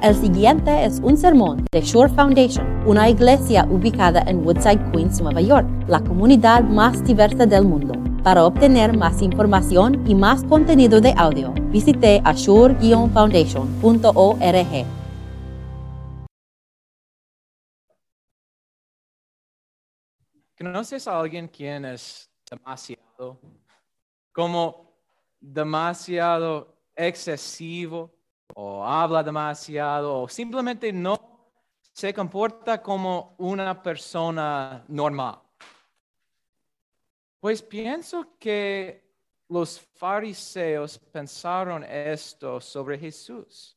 El siguiente es un sermón de Shore Foundation, una iglesia ubicada en Woodside, Queens, Nueva York, la comunidad más diversa del mundo. Para obtener más información y más contenido de audio, visite ashore-foundation.org. ¿Conoces a alguien quien es demasiado, como demasiado excesivo, o habla demasiado, o simplemente no se comporta como una persona normal? Pues pienso que los fariseos pensaron esto sobre Jesús.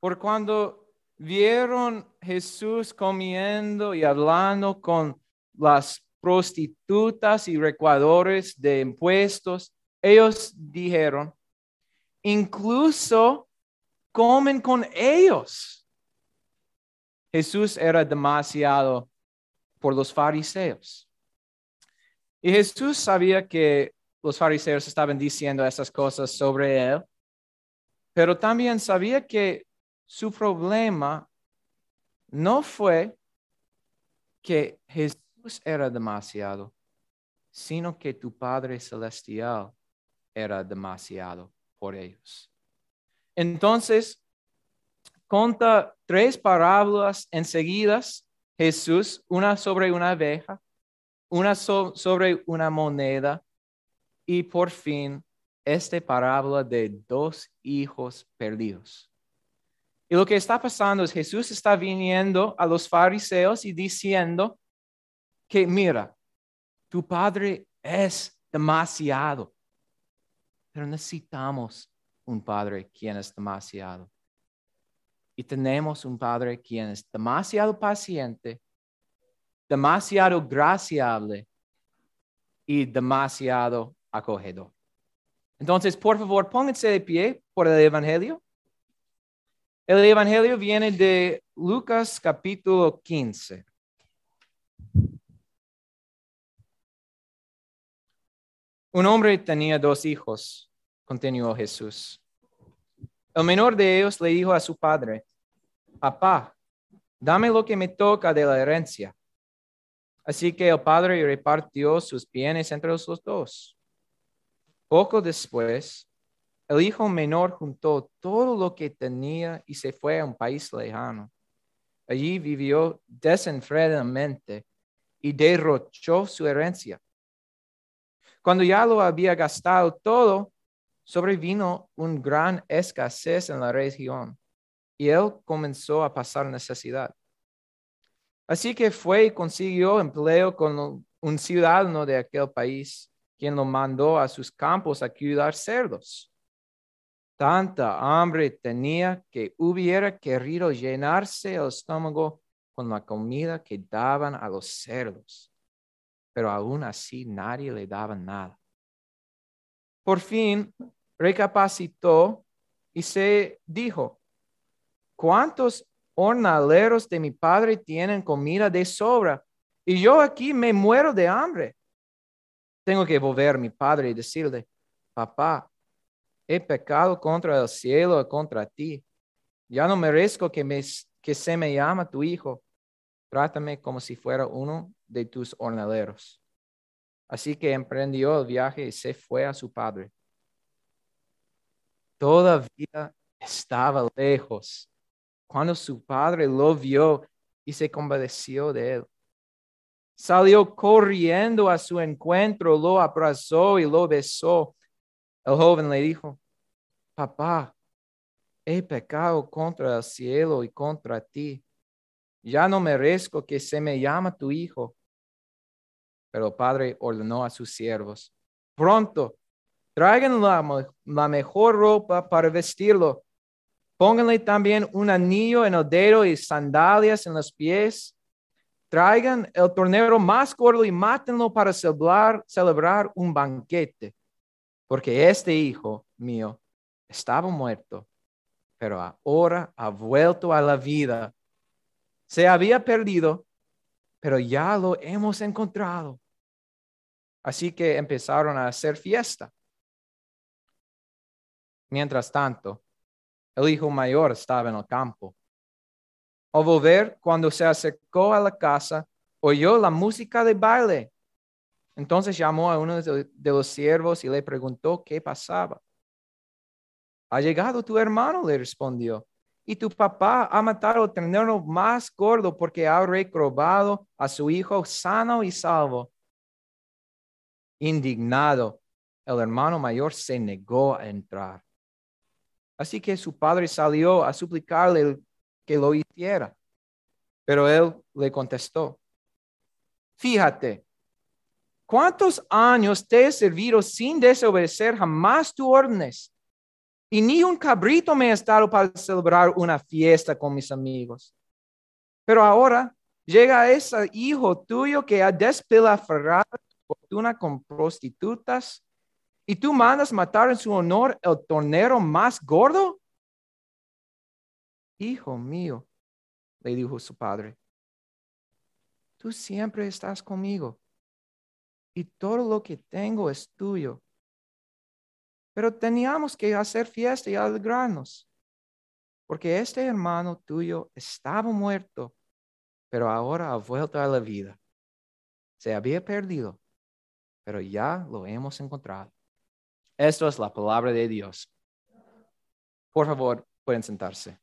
Por cuando vieron Jesús comiendo y hablando con las prostitutas y recuadores de impuestos, ellos dijeron, incluso comen con ellos. Jesús era demasiado por los fariseos. Y Jesús sabía que los fariseos estaban diciendo esas cosas sobre él, pero también sabía que su problema no fue que Jesús era demasiado, sino que tu Padre Celestial era demasiado por ellos. Entonces, conta tres parábolas enseguidas Jesús, una sobre una abeja, una sobre una moneda y por fin esta parábola de dos hijos perdidos. Y lo que está pasando es Jesús está viniendo a los fariseos y diciendo, que mira, tu padre es demasiado, pero necesitamos un padre quien es demasiado. Y tenemos un padre quien es demasiado paciente, demasiado graciable y demasiado acogedor. Entonces, por favor, pónganse de pie por el Evangelio. El Evangelio viene de Lucas capítulo 15. Un hombre tenía dos hijos, continuó Jesús. El menor de ellos le dijo a su padre, Papá, dame lo que me toca de la herencia. Así que el padre repartió sus bienes entre los dos. Poco después, el hijo menor juntó todo lo que tenía y se fue a un país lejano. Allí vivió desenfrenadamente y derrochó su herencia. Cuando ya lo había gastado todo, sobrevino un gran escasez en la región y él comenzó a pasar necesidad. Así que fue y consiguió empleo con un ciudadano de aquel país, quien lo mandó a sus campos a cuidar cerdos. Tanta hambre tenía que hubiera querido llenarse el estómago con la comida que daban a los cerdos pero aún así nadie le daba nada. Por fin recapacitó y se dijo, ¿cuántos hornaleros de mi padre tienen comida de sobra? Y yo aquí me muero de hambre. Tengo que volver a mi padre y decirle, papá, he pecado contra el cielo contra ti. Ya no merezco que, me, se me llama tu hijo. Trátame como si fuera uno de tus hornaleros. Así que emprendió el viaje y se fue a su padre. Todavía estaba lejos cuando su padre lo vio y se compadeció de él. Salió corriendo a su encuentro, lo abrazó y lo besó. El joven le dijo, papá, he pecado contra el cielo y contra ti ya no merezco que se me llame tu hijo. Pero el padre ordenó a sus siervos, pronto, traigan la, mejor ropa para vestirlo. Pónganle también un anillo en el dedo y sandalias en los pies. Traigan el tornero más gordo y mátenlo para celebrar, celebrar un banquete. Porque este hijo mío estaba muerto, pero ahora ha vuelto a la vida se había perdido, pero ya lo hemos encontrado. Así que empezaron a hacer fiesta. Mientras tanto, El hijo mayor estaba en el campo. Al volver, cuando se acercó a la casa, oyó la música de baile. Entonces llamó a uno de los siervos y le preguntó qué pasaba. Ha llegado tu hermano, le respondió, y tu papá ha matado al ternero más gordo porque ha recrobado a su hijo sano y salvo. Indignado, el hermano mayor se negó a entrar. Así que su padre salió a suplicarle que lo hiciera. Pero él le contestó, fíjate, ¿cuántos años te he servido sin desobedecer jamás tus órdenes? Y ni un cabrito me ha estado para celebrar una fiesta con mis amigos. Pero ahora llega ese hijo tuyo que ha despilfarrado fortuna con prostitutas y tú mandas matar en su honor el tornero más gordo. Hijo mío, le dijo su padre, tú siempre estás conmigo y todo lo que tengo es tuyo. Pero teníamos que hacer fiesta y alegrarnos, porque este hermano tuyo estaba muerto, pero ahora ha vuelto a la vida. Se había perdido, pero ya lo hemos encontrado. Esto es la palabra de Dios. Por favor, pueden sentarse.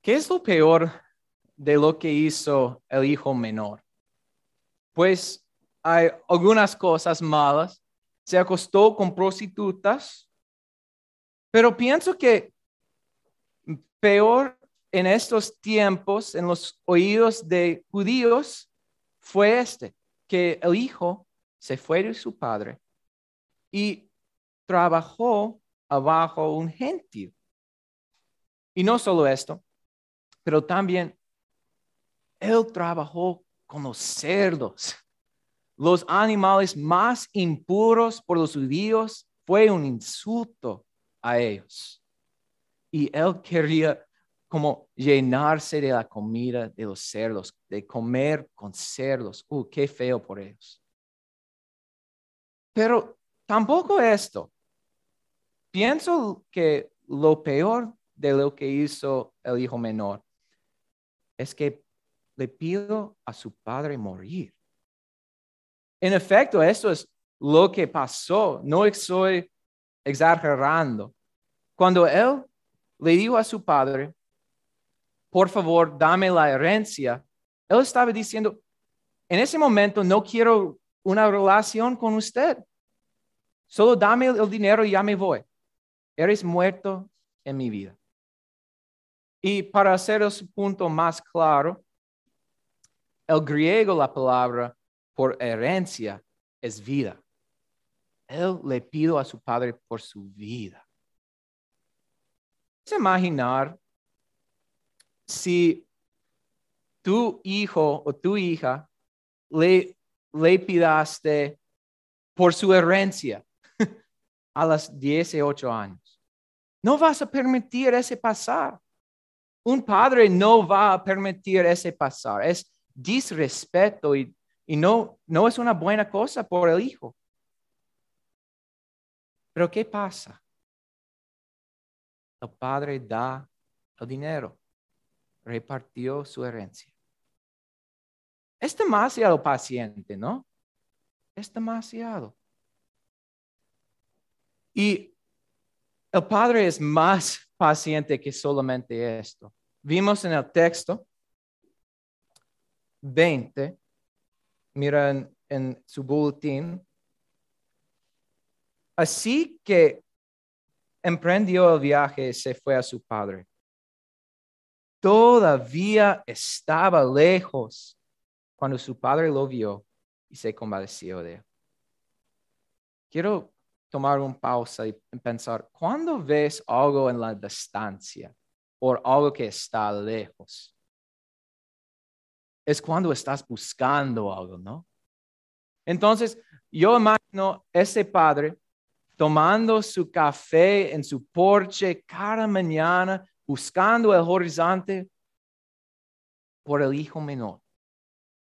¿Qué es lo peor de lo que hizo el hijo menor? Pues hay algunas cosas malas. Se acostó con prostitutas, pero pienso que peor en estos tiempos, en los oídos de judíos, fue este, que el hijo se fue de su padre y trabajó abajo un gentil. Y no solo esto, pero también él trabajó con los cerdos. Los animales más impuros por los judíos fue un insulto a ellos. Y él quería como llenarse de la comida de los cerdos, de comer con cerdos. Uh, qué feo por ellos. Pero tampoco esto. Pienso que lo peor de lo que hizo el hijo menor es que le pido a su padre morir. En efecto, esto es lo que pasó. No estoy exagerando. Cuando él le dijo a su padre, por favor, dame la herencia. Él estaba diciendo, en ese momento no quiero una relación con usted. Solo dame el dinero y ya me voy. Eres muerto en mi vida. Y para hacer su punto más claro, el griego, la palabra por herencia es vida. Él le pido a su padre por su vida. ¿Se imaginar si tu hijo o tu hija le, le pidaste por su herencia a los 18 años. No vas a permitir ese pasar. Un padre no va a permitir ese pasar. Es disrespeto y, y no, no es una buena cosa por el hijo. Pero ¿qué pasa? El padre da el dinero repartió su herencia. Es demasiado paciente, ¿no? Es demasiado. Y el Padre es más paciente que solamente esto. Vimos en el texto 20, miren en su boletín. Así que emprendió el viaje y se fue a su padre todavía estaba lejos cuando su padre lo vio y se compadeció de él. Quiero tomar una pausa y pensar, ¿cuándo ves algo en la distancia o algo que está lejos? Es cuando estás buscando algo, ¿no? Entonces, yo imagino ese padre tomando su café en su porche cada mañana buscando el horizonte por el hijo menor.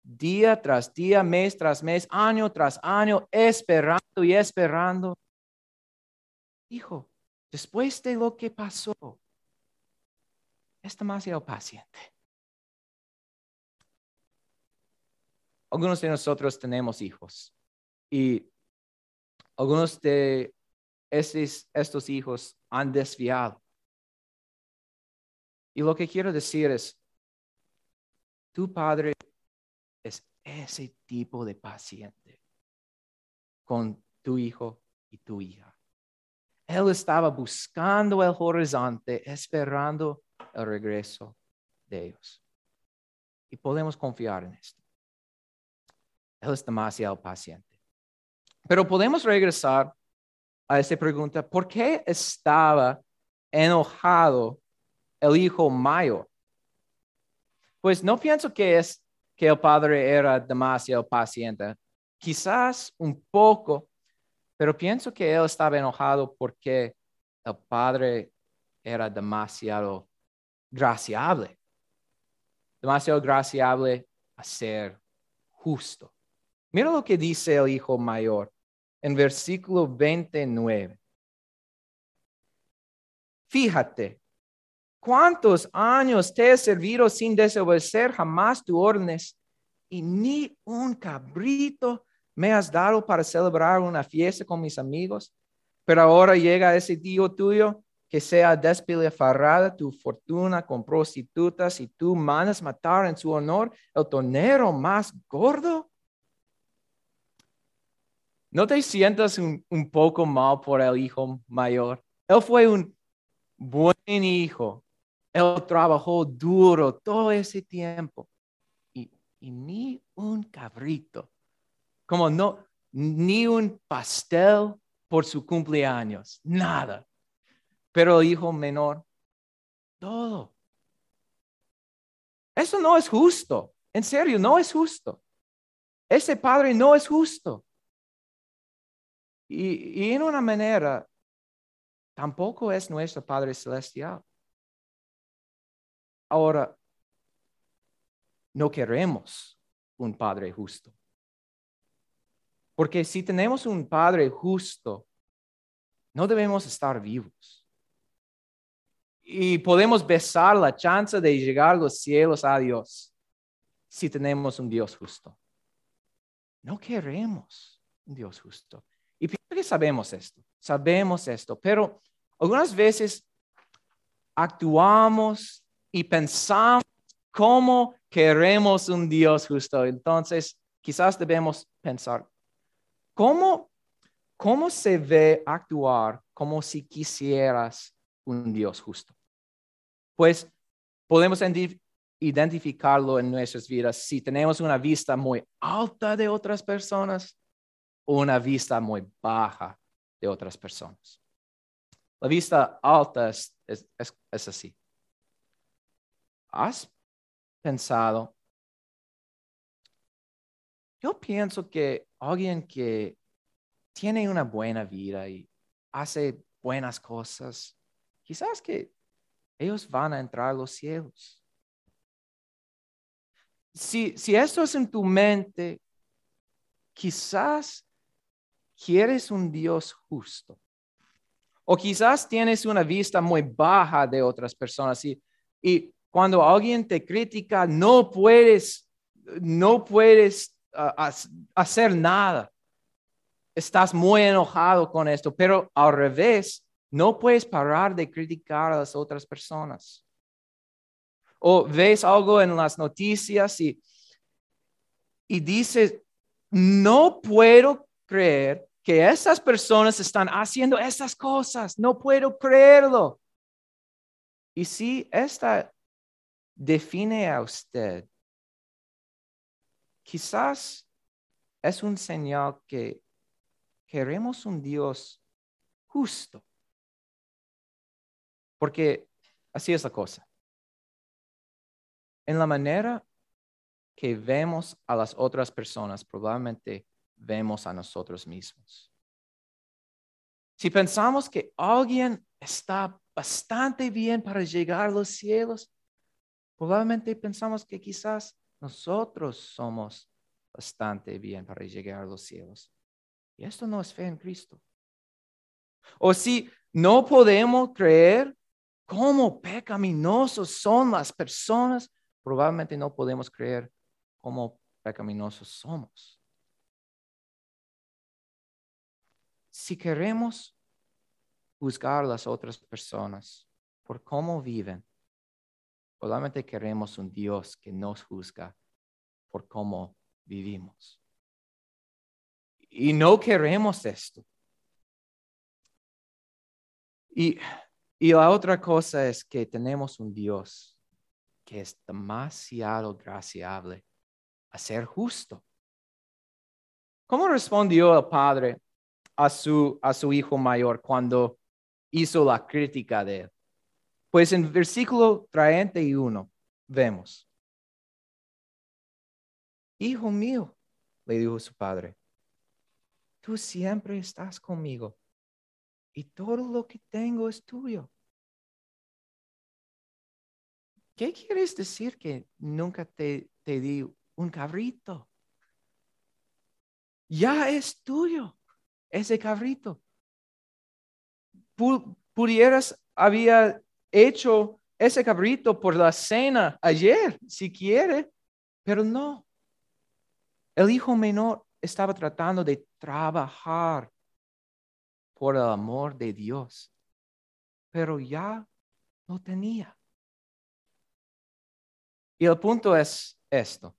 día tras día, mes tras mes, año tras año, esperando y esperando. Hijo, después de lo que pasó, es demasiado paciente. Algunos de nosotros tenemos hijos y algunos de estos, estos hijos han desviado. Y lo que quiero decir es, tu padre es ese tipo de paciente con tu hijo y tu hija. Él estaba buscando el horizonte, esperando el regreso de ellos. Y podemos confiar en esto. Él es demasiado paciente. Pero podemos regresar a esa pregunta, ¿por qué estaba enojado el hijo mayor? Pues no pienso que es que el padre era demasiado paciente. Quizás un poco, pero pienso que él estaba enojado porque el padre era demasiado graciable, demasiado graciable a ser justo. Mira lo que dice el hijo mayor en versículo 29. Fíjate, cuántos años te he servido sin desobedecer jamás tu órdenes y ni un cabrito me has dado para celebrar una fiesta con mis amigos. Pero ahora llega ese tío tuyo que sea despilfarrada tu fortuna con prostitutas y tú mandas matar en su honor el tonero más gordo. ¿No te sientas un poco mal por el hijo mayor? Él fue un buen hijo. Él trabajó duro todo ese tiempo. Y, y ni un cabrito. Como no, ni un pastel por su cumpleaños. Nada. Pero el hijo menor, todo. Eso no es justo. En serio, no es justo. Ese padre no es justo. Y, en una manera, tampoco es nuestro Padre Celestial. Ahora, no queremos un Padre justo. Porque si tenemos un Padre justo, no debemos estar vivos. Y podemos besar la chance de llegar a los cielos a Dios si tenemos un Dios justo. No queremos un Dios justo. Y pienso que sabemos esto, sabemos esto, pero algunas veces actuamos y pensamos cómo queremos un Dios justo. Entonces, quizás debemos pensar, ¿cómo, cómo se ve actuar como si quisieras un Dios justo? Pues podemos identificarlo en nuestras vidas si tenemos una vista muy alta de otras personas una vista muy baja de otras personas. La vista alta es, así. ¿Has pensado? Yo pienso que alguien que tiene una buena vida y hace buenas cosas, quizás que ellos van a entrar a los cielos. Si, si esto es en tu mente, quizás quieres un Dios justo. O quizás tienes una vista muy baja de otras personas y, y cuando alguien te critica, no puedes, no puedes ah, hacer nada. Estás muy enojado con esto, pero al revés, no puedes parar de criticar a las otras personas. O ves algo en las noticias y, y dices, no puedo creer que esas personas están haciendo esas cosas. No puedo creerlo. Y si esta define a usted, quizás es un señal que queremos un Dios justo. Porque así es la cosa. En la manera que vemos a las otras personas, probablemente vemos a nosotros mismos. Si pensamos que alguien está bastante bien para llegar a los cielos, probablemente pensamos que quizás nosotros somos bastante bien para llegar a los cielos. Y esto no es fe en Cristo. O si no podemos creer cómo pecaminosos son las personas, probablemente no podemos creer cómo pecaminosos somos. Si queremos juzgar a las otras personas por cómo viven, solamente queremos un Dios que nos juzga por cómo vivimos. Y no queremos esto. Y, y la otra cosa es que tenemos un Dios que es demasiado graciable a ser justo. ¿Cómo respondió el padre a su, a su hijo mayor cuando hizo la crítica de él? Pues en versículo 31 vemos, Hijo mío, le dijo su padre, tú siempre estás conmigo y todo lo que tengo es tuyo. ¿Qué quieres decir que nunca te, di un cabrito? Ya es tuyo ese cabrito. Pudieras había hecho ese cabrito por la cena ayer, si quiere, pero no. El hijo menor estaba tratando de trabajar por el amor de Dios, pero ya lo tenía. Y el punto es esto.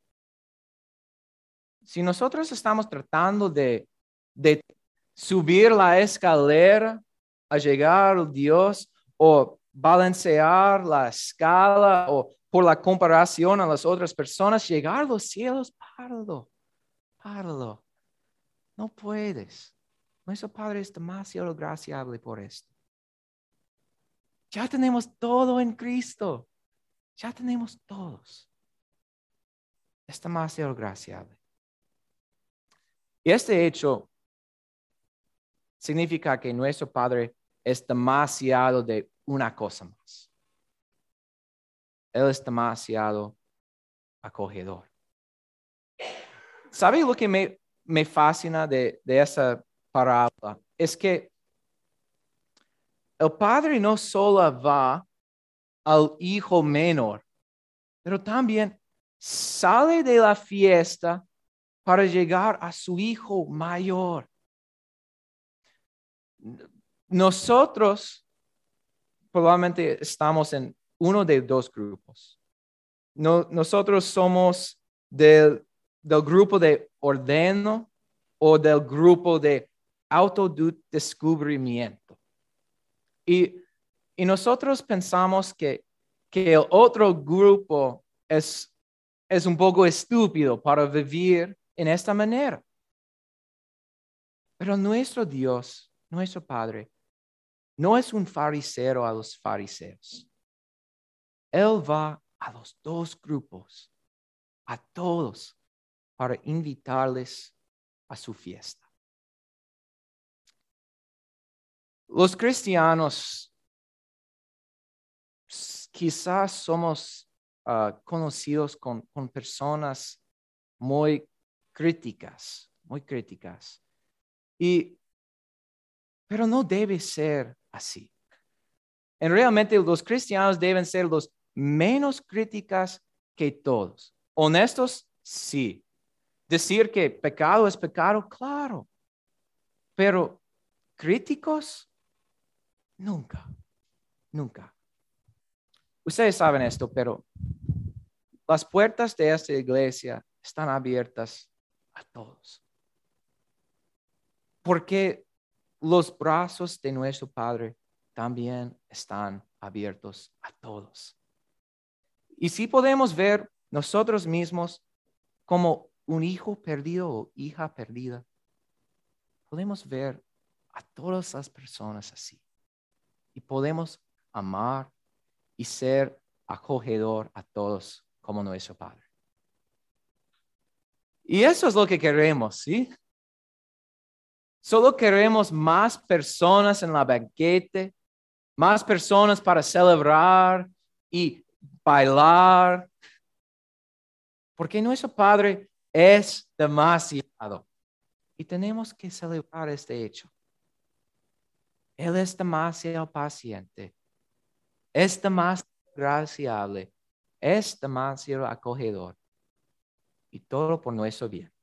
Si nosotros estamos tratando de, de subir la escalera a llegar a Dios o balancear la escala o por la comparación a las otras personas, llegar a los cielos, páralo, páralo. No puedes. Nuestro Padre es demasiado graciable por esto. Ya tenemos todo en Cristo. Ya tenemos todos. Es demasiado graciable. Y este hecho significa que nuestro Padre es demasiado de una cosa más. Él es demasiado acogedor. ¿Sabe lo que me, me fascina de, de esa parábola? Es que el padre no solo va al hijo menor, pero también sale de la fiesta para llegar a su hijo mayor. Nosotros probablemente estamos en uno de dos grupos. nosotros somos del, grupo de ordeno o del grupo de autodescubrimiento. Y, y nosotros pensamos que, que el otro grupo es, es un poco estúpido para vivir en esta manera. Pero nuestro Dios, nuestro Padre, no es un fariseo a los fariseos. Él va a los dos grupos, a todos, para invitarles a su fiesta. Los cristianos quizás somos ah, conocidos con, con personas muy críticas, muy críticas. Y, pero no debe ser así. En realmente los cristianos deben ser los menos críticas que todos. Honestos, sí. Decir que pecado es pecado, claro. Pero críticos, nunca, nunca. Ustedes saben esto, pero las puertas de esta iglesia están abiertas a todos. Porque los brazos de nuestro Padre también están abiertos a todos. Y si podemos ver nosotros mismos como un hijo perdido o hija perdida, podemos ver a todas las personas así. Y podemos amar y ser acogedor a todos como nuestro Padre. Y eso es lo que queremos, ¿sí? Solo queremos más personas en la banquete, más personas para celebrar y bailar. Porque nuestro Padre es demasiado. Y tenemos que celebrar este hecho. Él es demasiado paciente. Es demasiado graciable. Es demasiado acogedor. Y todo por nuestro bien.